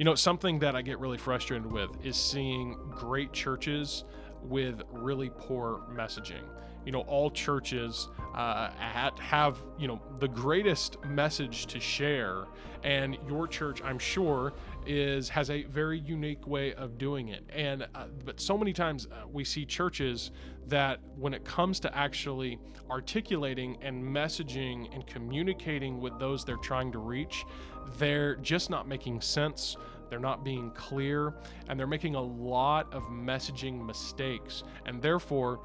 You know, something that I get really frustrated with is seeing great churches with really poor messaging. You know, all churches uh, have, you know, the greatest message to share, and your church, I'm sure, is has a very unique way of doing it. And uh, but so many times uh, we see churches that when it comes to actually articulating and messaging and communicating with those they're trying to reach, they're just not making sense. They're not being clear and they're making a lot of messaging mistakes. And therefore,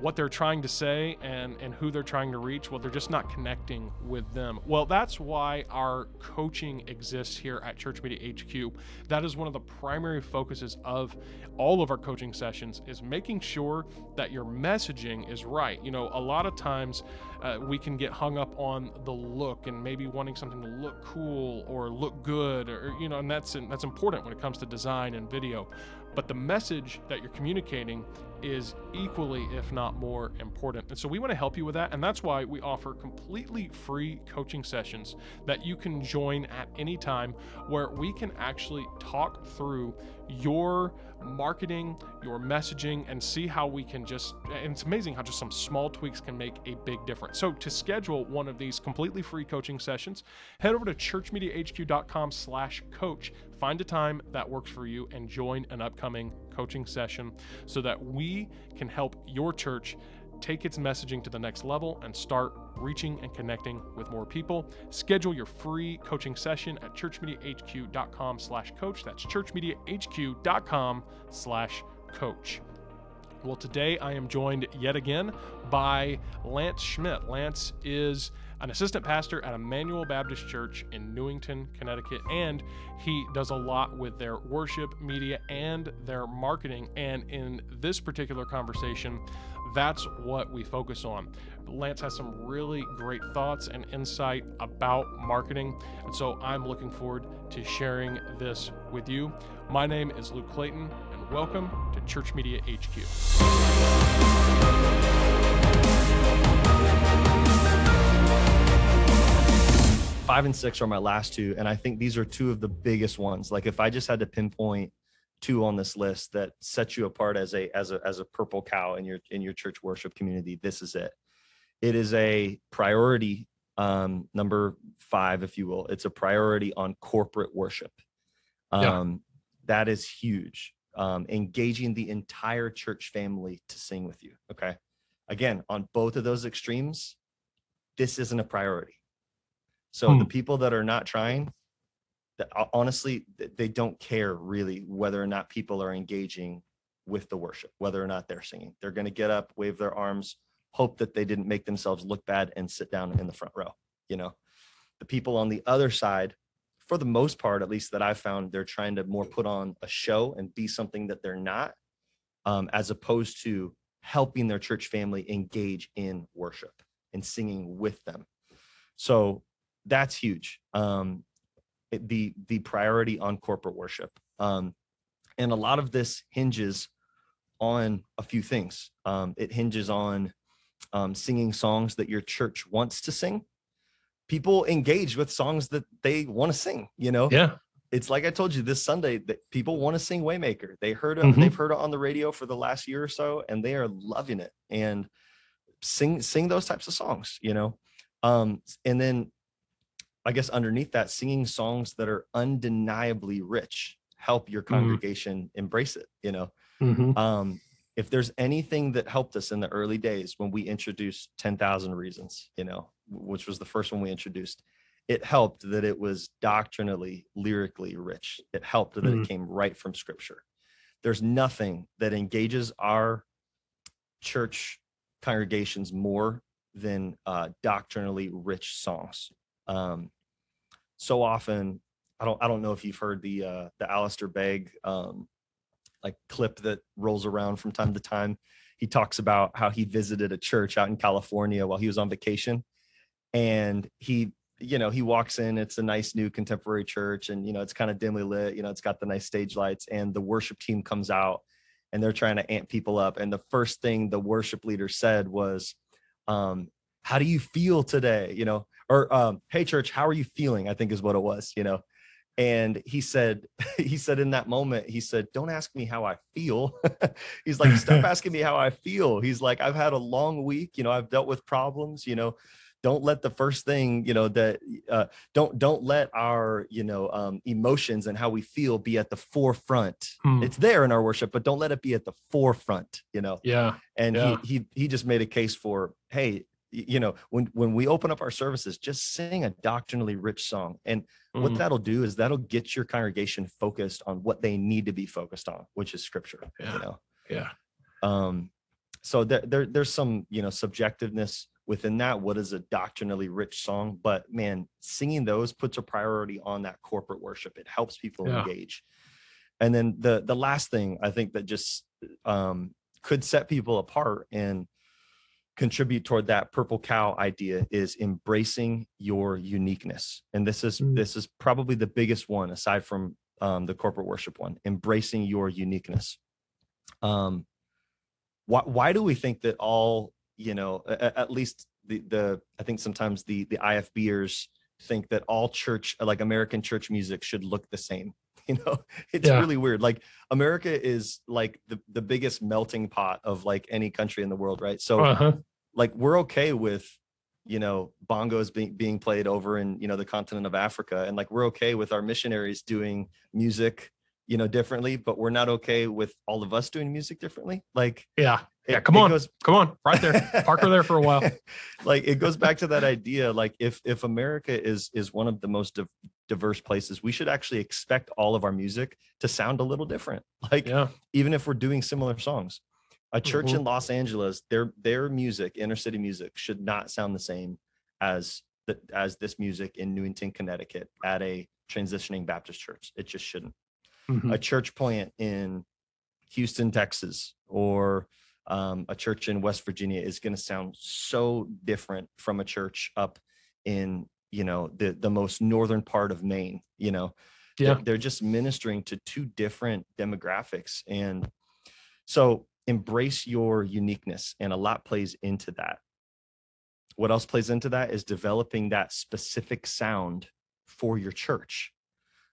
what they're trying to say and and who they're trying to reach well they're just not connecting with them. Well that's why our coaching exists here at church media hq that is one of the primary focuses of all of our coaching sessions is making sure that your messaging is right. You know a lot of times uh, we can get hung up on the look and maybe wanting something to look cool or look good or you know and that's that's important when it comes to design and video. But the message that you're communicating is equally, if not more, important. And so we want to help you with that. And that's why we offer completely free coaching sessions that you can join at any time where we can actually talk through your marketing, your messaging, and see how we can just, and it's amazing how just some small tweaks can make a big difference. So to schedule one of these completely free coaching sessions, head over to churchmediahq.com slash coach, find a time that works for you, and join an upcoming coaching session so that we can help your church take its messaging to the next level and start reaching and connecting with more people. Schedule your free coaching session at churchmediahq.com slash coach. That's churchmediahq.com slash coach. Well, today I am joined yet again by Lance Schmidt. Lance is an assistant pastor at Emmanuel Baptist Church in Newington, Connecticut, and he does a lot with their worship, media, and their marketing. And in this particular conversation, that's what we focus on. Lance has some really great thoughts and insight about marketing. And so I'm looking forward to sharing this with you. My name is Luke Clayton, and welcome to Church Media HQ. Five and six are my last two, and I think these are two of the biggest ones. Like if I just had to pinpoint two on this list that sets you apart as a as a as a purple cow in your in your church worship community this is it. It is a priority um number five if you will. It's a priority on corporate worship. Um yeah. that is huge. Um engaging the entire church family to sing with you okay? Again on both of those extremes this isn't a priority so hmm. the people that are not trying that honestly they don't care really whether or not people are engaging with the worship whether or not they're singing. They're going to get up wave their arms hope that they didn't make themselves look bad and sit down in the front row you know? The people on the other side for the most part at least that i've found they're trying to more put on a show and be something that they're not um, as opposed to helping their church family engage in worship and singing with them. So that's huge. Um, the the priority on corporate worship. Um, and a lot of this hinges on a few things. Um, it hinges on um, singing songs that your church wants to sing. People engage with songs that they want to sing you know? Yeah. It's like i told you this sunday that people want to sing Way Maker. They heard it mm-hmm. they've heard it on the radio for the last year or so and they are loving it. And sing sing those types of songs you know? Um and then I guess underneath that, singing songs that are undeniably rich help your mm-hmm. congregation mm-hmm. embrace it. You know, mm-hmm. um, if there's anything that helped us in the early days when we introduced 10,000 Reasons, you know, which was the first one we introduced, it helped that it was doctrinally, lyrically rich. It helped that mm-hmm. it came right from scripture. There's nothing that engages our church congregations more than uh, doctrinally rich songs. Um, so often I don't I don't know if you've heard the uh the Alistair Begg um like clip that rolls around from time to time. He talks about how he visited a church out in California while he was on vacation. And he you know he walks in it's a nice new contemporary church and you know it's kind of dimly lit you know it's got the nice stage lights and the worship team comes out and they're trying to amp people up. And the first thing the worship leader said was um how do you feel today? You know or um, hey church how are you feeling? I think is what it was you know? And he said he said in that moment he said don't ask me how i feel. He's like stop asking me how i feel. He's like i've had a long week you know i've dealt with problems you know? Don't let the first thing you know that uh, don't don't let our you know um, emotions and how we feel be at the forefront. Hmm. it's there in our worship but don't let it be at the forefront you know? Yeah. and Yeah. he he he just made a case for hey you know when when we open up our services just sing a doctrinally rich song and what Mhm. that'll do is that'll get your congregation focused on what they need to be focused on which is scripture Yeah. you know Yeah. um so there, there there's some you know subjectiveness within that what is a doctrinally rich song but man singing those puts a priority on that corporate worship it helps people Yeah. engage and then the the last thing i think that just um could set people apart and contribute toward that purple cow idea is embracing your uniqueness. And this is Mm. this is probably the biggest one aside from um, the corporate worship one embracing your uniqueness. Um why, why do we think that all you know a- a- at least the the i think sometimes the the IFBers think that all church like american church music should look the same you know it's Yeah. really weird like america is like the the biggest melting pot of like any country in the world right so Uh-huh. like we're okay with you know bongos being being played over in you know the continent of africa and like we're okay with our missionaries doing music you know differently but we're not okay with all of us doing music differently like Yeah. Yeah. Come on. goes- Come on. Right there. Parker there for a while. like it goes back to that idea like if if america is is one of the most div- diverse places we should actually expect all of our music to sound a little different like Yeah. even if we're doing similar songs a church Mhm. in los angeles their their music inner city music should not sound the same as the as this music in newington connecticut at a transitioning baptist church it just shouldn't Mhm. a church plant in Houston, Texas, or um, a church in West Virginia is going to sound so different from a church up in you know the the most northern part of Maine. You know, They're- Yeah. they're just ministering to two different demographics, and so embrace your uniqueness, and a lot plays into that. What else plays into that is developing that specific sound for your church.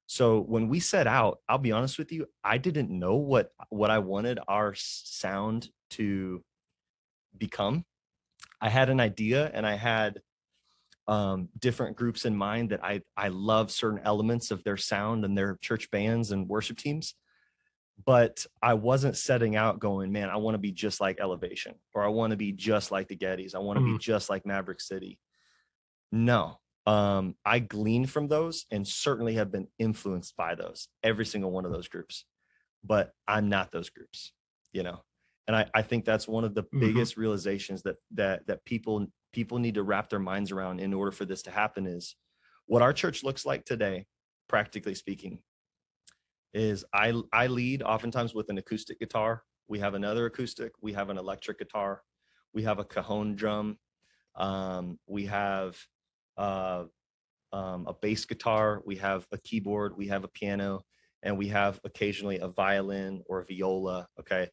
So when we set out, I'll be honest with you, I didn't know what what I wanted our sound to become. I had an idea and I had um, different groups in mind that I I love certain elements of their sound and their church bands and worship teams. But I wasn't setting out going, man, I want to be just like Elevation or I want to be just like the Gettys. I want to be just like Maverick City. No, um, I gleaned from those and certainly have been influenced by those, every single one of those groups. But I'm not those groups, you know. And I, I think that's one of the Mhm. biggest realizations that that that people people need to wrap their minds around in order for this to happen is what our church looks like today, practically speaking, is I I lead oftentimes with an acoustic guitar. We have another acoustic, we have an electric guitar, we have a cajon drum, um, we have uh, um, a bass guitar, we have a keyboard, we have a piano, and we have occasionally a violin or a viola. Okay.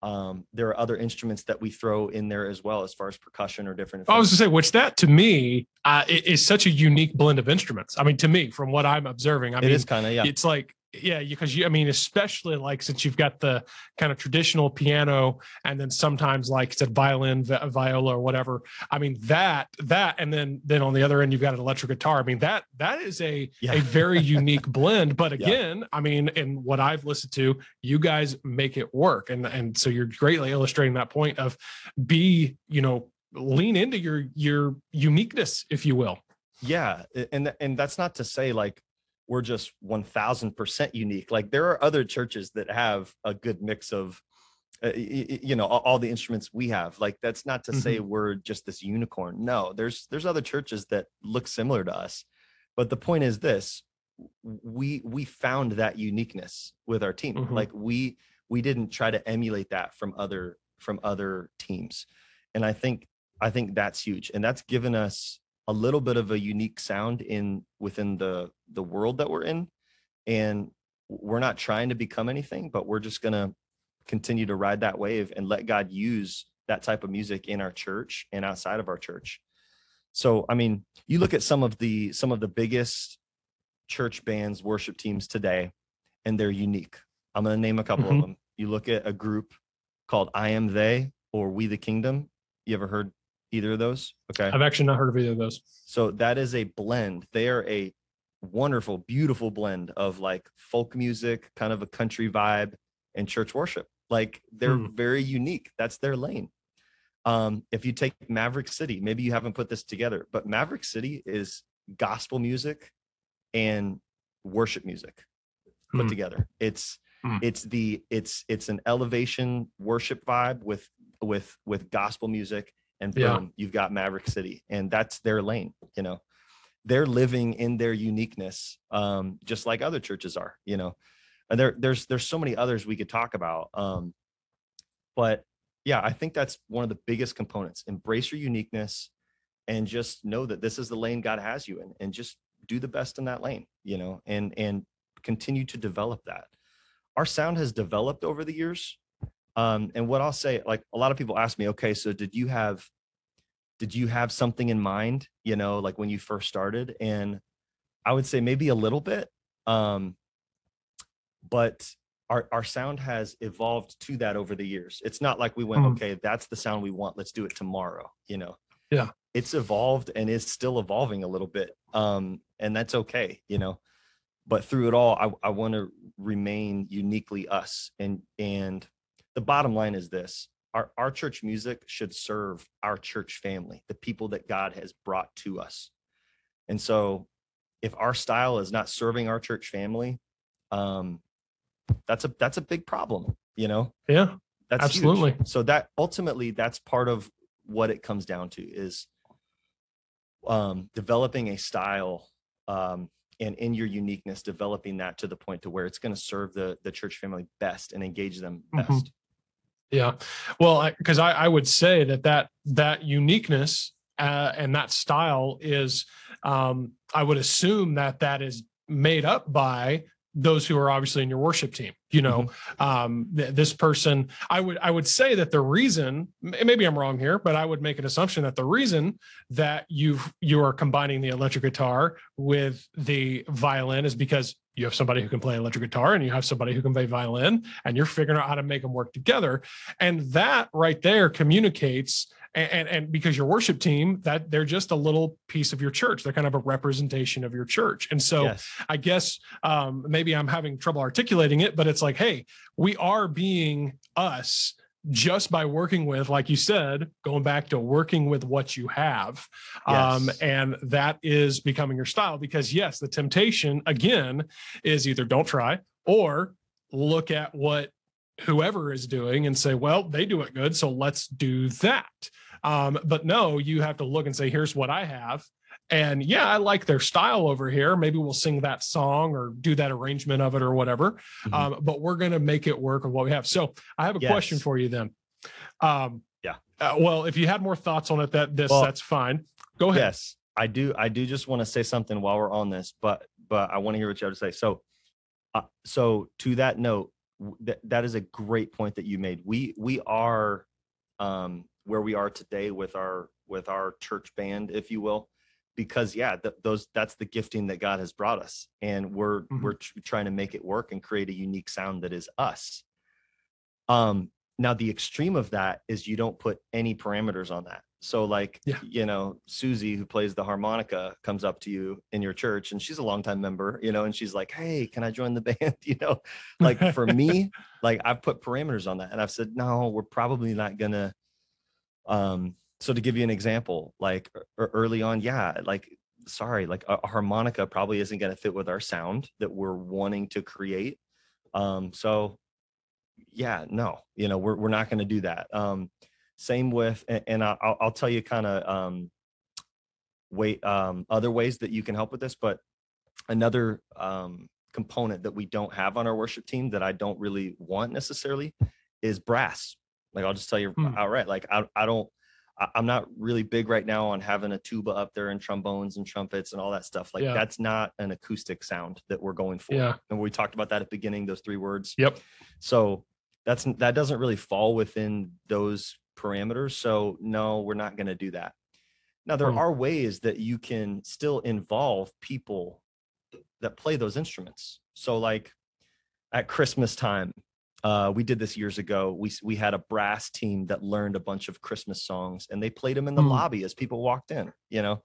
Um, there are other instruments that we throw in there as well, as far as percussion or different. I was going to say, which that to me uh, is such a unique blend of instruments. I mean, to me, from what I'm observing, I It mean, is kind of yeah. it's like yeah because you i mean especially like since you've got the kind of traditional piano and then sometimes like said violin vi- viola or whatever i mean that that and then then on the other end you've got an electric guitar i mean that that is a Yeah. a very unique blend but Yeah. again i mean in what i've listened to you guys make it work and and so you're greatly illustrating that point of be you know lean into your your uniqueness if you will yeah and and that's not to say like we're just 1000% unique. Like there are other churches that have a good mix of uh, you know all, the instruments we have. Like that's not to say we're just this unicorn. No there's there's other churches that look similar to us. But the point is this we we found that uniqueness with our team. Mhm. like we we didn't try to emulate that from other from other teams. And i think i think that's huge. And that's given us a little bit of a unique sound in within the the world that we're in and we're not trying to become anything but we're just going to continue to ride that wave and let god use that type of music in our church and outside of our church so i mean you look at some of the some of the biggest church bands, worship teams today, and they're unique. I'm going to name a couple Mhm. of them. You look at a group called I Am They or We the Kingdom. You ever heard either of those? Okay. I've actually not heard of either of those. So that is a blend. They are a wonderful, beautiful blend of like folk music, kind of a country vibe, and church worship. Like they're Hmm. very unique. That's their lane. Um, if you take Maverick City, maybe you haven't put this together, but Maverick City is gospel music and worship music put Hmm. together. It's Hmm. it's the it's it's an elevation worship vibe with with with gospel music and boom, Yeah. you've got Maverick City and that's their lane, you know. They're living in their uniqueness um just like other churches are, you know. And there there's there's so many others we could talk about um but yeah, I think that's one of the biggest components. Embrace your uniqueness and just know that this is the lane God has you in and just do the best in that lane, you know, and and continue to develop that. Our sound has developed over the years. Um, and what I'll say, like a lot of people ask me, okay, so did you have did you have something in mind, you know, like when you first started? And I would say maybe a little bit. Um, but our, our sound has evolved to that over the years. It's not like we went, Mhm. okay, that's the sound we want. Let's do it tomorrow. You know, Yeah. it's evolved and is still evolving a little bit. Um, and that's okay, you know. But through it all, I, I want to remain uniquely us. And and the bottom line is this our, our church music should serve our church family, the people that God has brought to us. And so if our style is not serving our church family, um, that's a that's a big problem, you know. Yeah. That's huge. Absolutely. So that ultimately that's part of what it comes down to is um developing a style um and in your uniqueness developing that to the point to where it's going to serve the the church family best and engage them Mhm. best. Yeah. Well, because I, I, would say that that that uniqueness uh, and that style is, um, I would assume that that is made up by those who are obviously in your worship team. You know, um, th- this person. I would I would say that the reason, maybe I'm wrong here, but I would make an assumption that the reason that you you are combining the electric guitar with the violin is because you have somebody who can play electric guitar and you have somebody who can play violin and you're figuring out how to make them work together and that right there communicates and, and and because your worship team that they're just a little piece of your church. They're kind of a representation of your church. And so yes. i guess um maybe i'm having trouble articulating it but it's like hey we are being us just by working with like you said going back to working with what you have um and that is becoming your style because yes the temptation again is either don't try or look at what whoever is doing and say well they do it good so let's do that um but no you have to look and say here's what i have and yeah i like their style over here maybe we'll sing that song or do that arrangement of it or whatever Mhm. um but we're going to make it work with what we have so i have a question for you then um Yeah. uh, well if you had more thoughts on it that this Well, that's fine go ahead Yes, I do. I do just want to say something while we're on this, but but I want to hear what you have to say. So, uh, so to that note, that that is a great point that you made. We we are um, where we are today with our with our church band, if you will, because yeah, th- those that's the gifting that God has brought us, and we're Mhm. we're tr- trying to make it work and create a unique sound that is us. Um, now the extreme of that is you don't put any parameters on that. So like, Yeah. you know, Susie who plays the harmonica comes up to you in your church and she's a longtime member, you know, and she's like, Hey, can I join the band? You know, like for me, like I've put parameters on that and I've said, no, we're probably not gonna, um, so to give you an example, like early on, yeah, like, sorry, like a, a harmonica probably isn't to fit with our sound that we're wanting to create. Um, so yeah, no, you know, we're, we're not to do that. Um, same with, and, and I'll, I'll tell you kind of, um, wait, um, other ways that you can help with this, but another, um, component that we don't have on our worship team that I don't really want necessarily is brass. Like I'll just tell you Hmm. outright, like I, I don't, I- I'm not really big right now on having a tuba up there and trombones and trumpets and all that stuff. Like Yeah. that's not an acoustic sound that we're going for. Yeah. And we talked about that at the beginning, those three words. Yep. So that's that doesn't really fall within those parameters. So no, we're not going to do that. Now there Hmm. are ways that you can still involve people that play those instruments. So like at Christmas time, uh, we did this years ago. We we had a brass team that learned a bunch of Christmas songs and they played them in the Mm. lobby as people walked in. You know,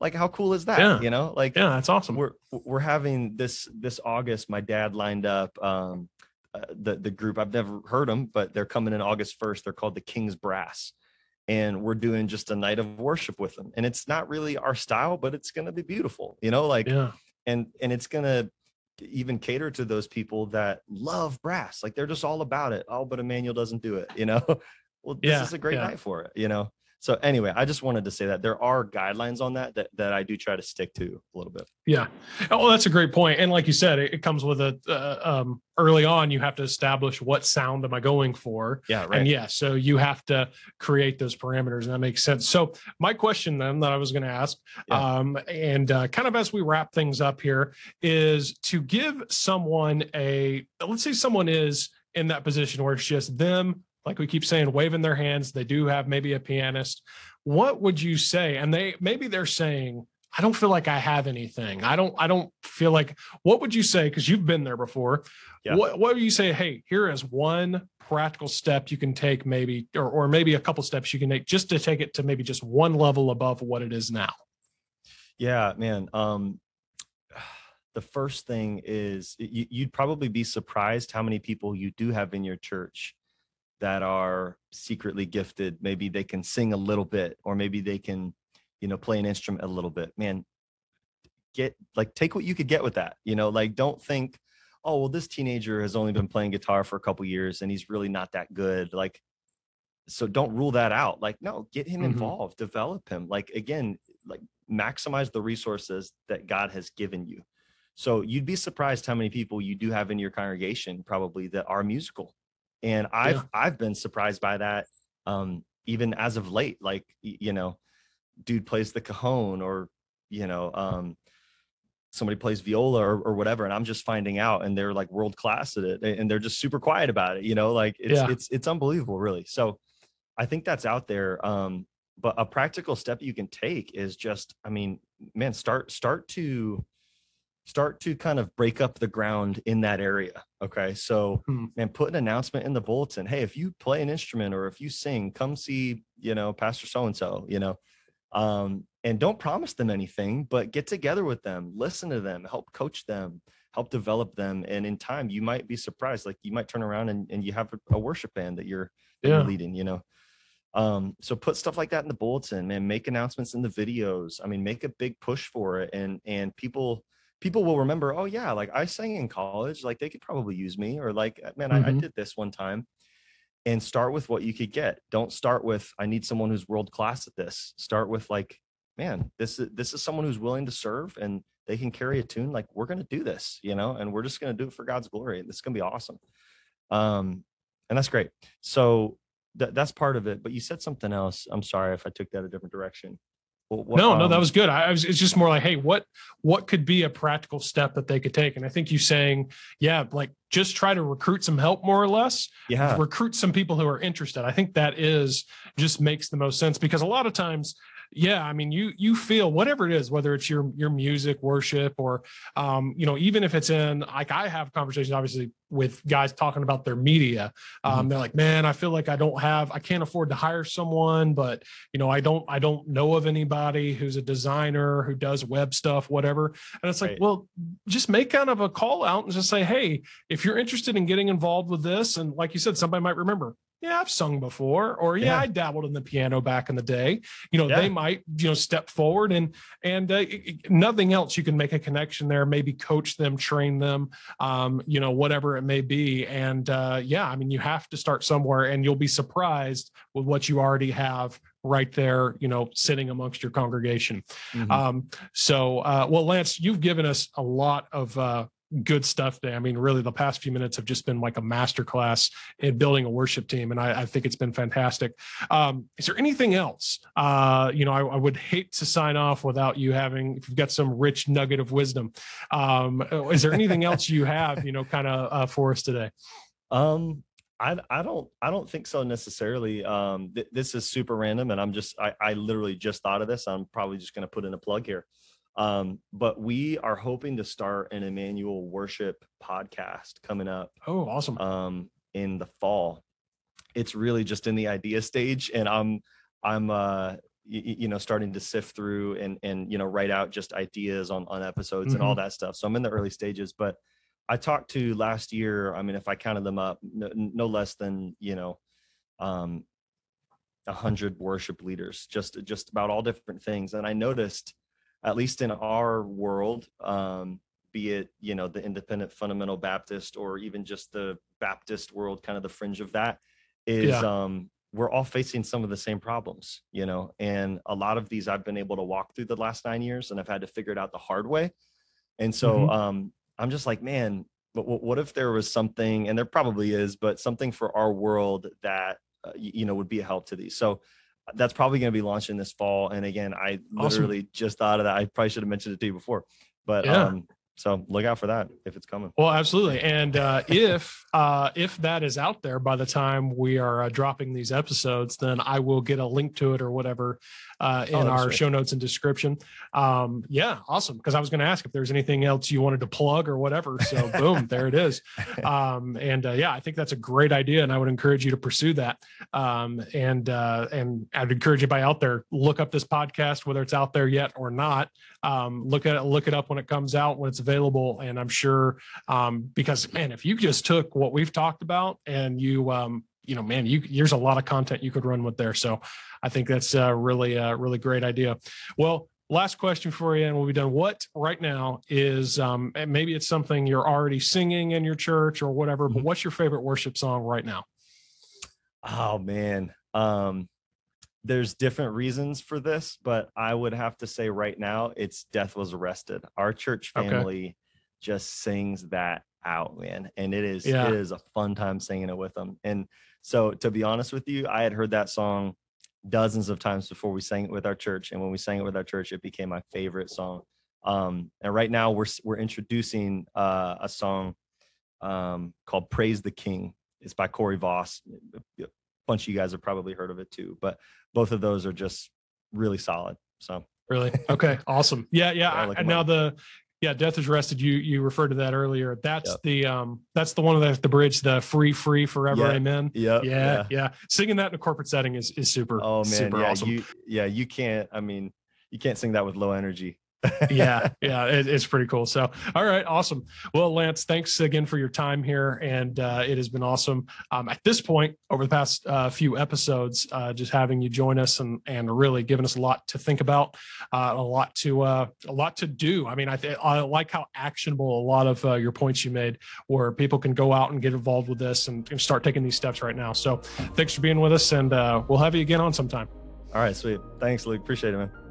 like how cool is that? Yeah. You know, like Yeah, that's awesome. we're we're having this this August. My dad lined up um, uh, the the group. I've never heard them, but they're coming in August first. They're called the King's Brass, and we're doing just a night of worship with them. And it's not really our style, but it's gonna be beautiful. You know, like Yeah. and and it's gonna even cater to those people that love brass. Like they're just all about it. Oh, but Emmanuel doesn't do it. You know. well, this Yeah, is a great yeah. night for it. You know. So anyway, I just wanted to say that there are guidelines on that that, that I do try to stick to a little bit. Yeah. Oh, that's a great point. And like you said, it, it comes with a uh, um, early on. You have to establish what sound am I going for, Yeah, right. and yeah, so you have to create those parameters, and that makes sense. So my question then that I was going to ask, Yeah. um, and uh, kind of as we wrap things up here, is to give someone a let's say someone is in that position where it's just them, like we keep saying, waving their hands. They do have maybe a pianist. What would you say? And they maybe they're saying. I don't feel like I have anything. I don't. I don't feel like. What would you say? Because you've been there before. Yeah. What What would you say? Hey, here is one practical step you can take, maybe, or or maybe a couple steps you can take just to take it to maybe just one level above what it is now. Yeah, man. Um, the first thing is you, you'd probably be surprised how many people you do have in your church that are secretly gifted. Maybe they can sing a little bit, or maybe they can, you know, play an instrument a little bit. Man, get like take what you could get with that. You know, like don't think, oh, well, this teenager has only been playing guitar for a couple years and he's really not that good. Like, so don't rule that out. Like, no, get him Mhm. involved, develop him. Like again, like maximize the resources that God has given you. So you'd be surprised how many people you do have in your congregation probably that are musical. And I've Yeah. I've been surprised by that um even as of late like you know dude plays the cajon or you know um somebody plays viola or, or whatever and I'm just finding out and they're like world class at it and they're just super quiet about it you know like it's Yeah. it's it's unbelievable really. So I think that's out there um but a practical step you can take is just i mean man start start to start to kind of break up the ground in that area okay so Hmm. man put an announcement in the bulletin hey if you play an instrument or if you sing come see you know pastor so and so you know um and don't promise them anything but get together with them listen to them help coach them help develop them and in time you might be surprised like you might turn around and, and you have a, a worship band that you're Yeah. you're leading, you know. Um, so put stuff like that in the bulletin, man. Make announcements in the videos. I mean, make a big push for it, and and people people will remember. Oh yeah, like I sang in college. Like they could probably use me, or like man, I, I Mhm. did this one time. And start with what you could get. Don't start with I need someone who's world class at this. Start with like, man, this is this is someone who's willing to serve and they can carry a tune. Like we're gonna do this, you know, and we're just gonna do it for God's glory. This is gonna be awesome. Um, and that's great. So that that's part of it. But you said something else. I'm sorry if I took that a different direction. What- no, no, that um, was good. I, I was. It's just more like, hey, what what could be a practical step that they could take? And I think you saying, yeah, like just try to recruit some help, more or less. yeah, recruit some people who are interested. I think that is just makes the most sense because a lot of times, yeah, I mean, you you feel whatever it is, whether it's your your music, worship, or um, you know, even if it's in like I have conversations obviously with guys talking about their media. Um, they're like, man, I feel like I don't have, I can't afford to hire someone, but you know, I don't, I don't know of anybody who's a designer who does web stuff, whatever. And it's like, Right. well, just make kind of a call out and just say, hey, if you're interested in getting involved with this, and like you said, somebody might remember, yeah, I've sung before, or yeah, Yeah. I dabbled in the piano back in the day. You know, Yeah. they might, you know, step forward and and uh, nothing else. You can make a connection there, maybe coach them, train them, um, you know, whatever it may be. And uh, yeah, I mean, you have to start somewhere, and you'll be surprised with what you already have right there, you know, sitting amongst your congregation. Mhm. Um, so, uh, well, Lance, you've given us a lot of uh, good stuff today. I mean, really, the past few minutes have just been like a masterclass in building a worship team, and I, I think it's been fantastic. Um, is there anything else? Uh, you know, I, I would hate to sign off without you having, if you've got some rich nugget of wisdom. Um, is there anything else you have, you know, kind of uh, for us today? Um, I I don't I don't think so necessarily. Um, th- this is super random, and I'm just I I literally just thought of this. I'm probably just gonna put in a plug here. Um, but we are hoping to start an Emmanuel worship podcast coming up Oh, awesome. um, in the fall. It's really just in the idea stage, and I'm I'm uh, y- you know starting to sift through and and you know write out just ideas on on episodes and all that stuff. So I'm in the early stages, but I talked to last year. I mean, if I counted them up, no, no less than you know, um, a hundred worship leaders, just just about all different things. And I noticed, at least in our world, um, be it you know the independent fundamental Baptist or even just the Baptist world, kind of the fringe of that, is Yeah. um, we're all facing some of the same problems, you know. And a lot of these I've been able to walk through the last nine years, and I've had to figure it out the hard way. And so Mhm. um, I'm just like, man, but what, what if there was something, and there probably is, but something for our world that uh, you know would be a help to these. So that's probably going to be launching this fall. And again, I Awesome. literally just thought of that. I probably should have mentioned it to you before, but Yeah. um, so look out for that if it's coming. Well, absolutely. And uh, if uh, if that is out there by the time we are uh, dropping these episodes, then I will get a link to it or whatever uh, in Oh, our sweet. show notes and description. Um, yeah, awesome. Because I was going to ask if there's anything else you wanted to plug or whatever. So boom, there it is. Um, and uh, yeah, I think that's a great idea, and I would encourage you to pursue that. Um, and uh, and I'd encourage anybody out there look up this podcast, whether it's out there yet or not. Um, look at it, look it up when it comes out when it's available, and I'm sure um, because man, if you just took what we've talked about and you um, you know, man, you there's a lot of content you could run with there. So I think that's a really a really great idea. Well. Last question for you, and we'll be done. What right now is um, and maybe it's something you're already singing in your church or whatever, but Mhm. what's your favorite worship song right now? Oh man. Um there's different reasons for this, but I would have to say right now it's Death Was Arrested. Our church Okay. family just sings that out, man. And it is Yeah. it is a fun time singing it with them. And so to be honest with you, I had heard that song dozens of times before we sang it with our church. And when we sang it with our church, it became my favorite song. Um, and right now we're we're introducing uh, a song um, called "Praise the King." It's by Corey Voss. A bunch of you guys have probably heard of it too, but both of those are just really solid. So Really? Okay. awesome. Yeah. Yeah. Yeah, I like and 'em now the yeah, Death Was Arrested. You you referred to that earlier. That's Yep. the um that's the one that the bridge, the free, free forever, Yeah. amen. yeah, Yeah, yeah, Singing that in a corporate setting is is super. Oh man, super yeah, awesome. you yeah you can't. I mean, you can't sing that with low energy. Yeah, yeah, it, it's pretty cool. So, all right, awesome. Well, Lance, thanks again for your time here, and uh, it has been awesome. Um, at this point, over the past uh, few episodes, uh, just having you join us and and really giving us a lot to think about, uh, a lot to uh, a lot to do. I mean, I th- I like how actionable a lot of uh, your points you made, where people can go out and get involved with this and, and start taking these steps right now. So, thanks for being with us, and we'll have you again on sometime. All right, sweet. Thanks, Luke. Appreciate it, man.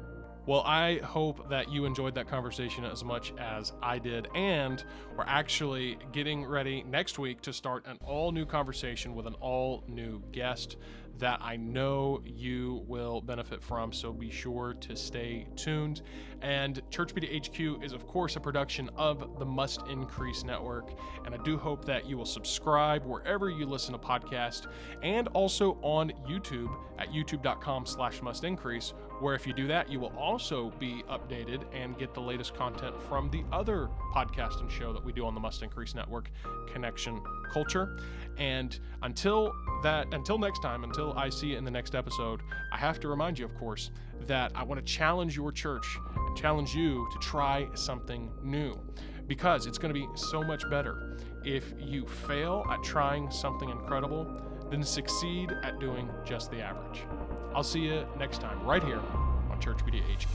Well, I hope that you enjoyed that conversation as much as I did. And we're actually getting ready next week to start an all new conversation with an all new guest that I know you will benefit from. So be sure to stay tuned. And Church Media HQ is, of course, a production of the Must Increase Network. And I do hope that you will subscribe wherever you listen to podcasts and also on YouTube youtube.com slash must increase where if you do that, you will also be updated and get the latest content from the other podcast and show that we do on the Must Increase Network, Connection Culture. And until that, until next time, until I see you in the next episode, I have to remind you, of course, that I want to challenge your church and challenge you to try something new because it's going to be so much better if you fail at trying something incredible then succeed at doing just the average. I'll see you next time, right here on Church Media HQ.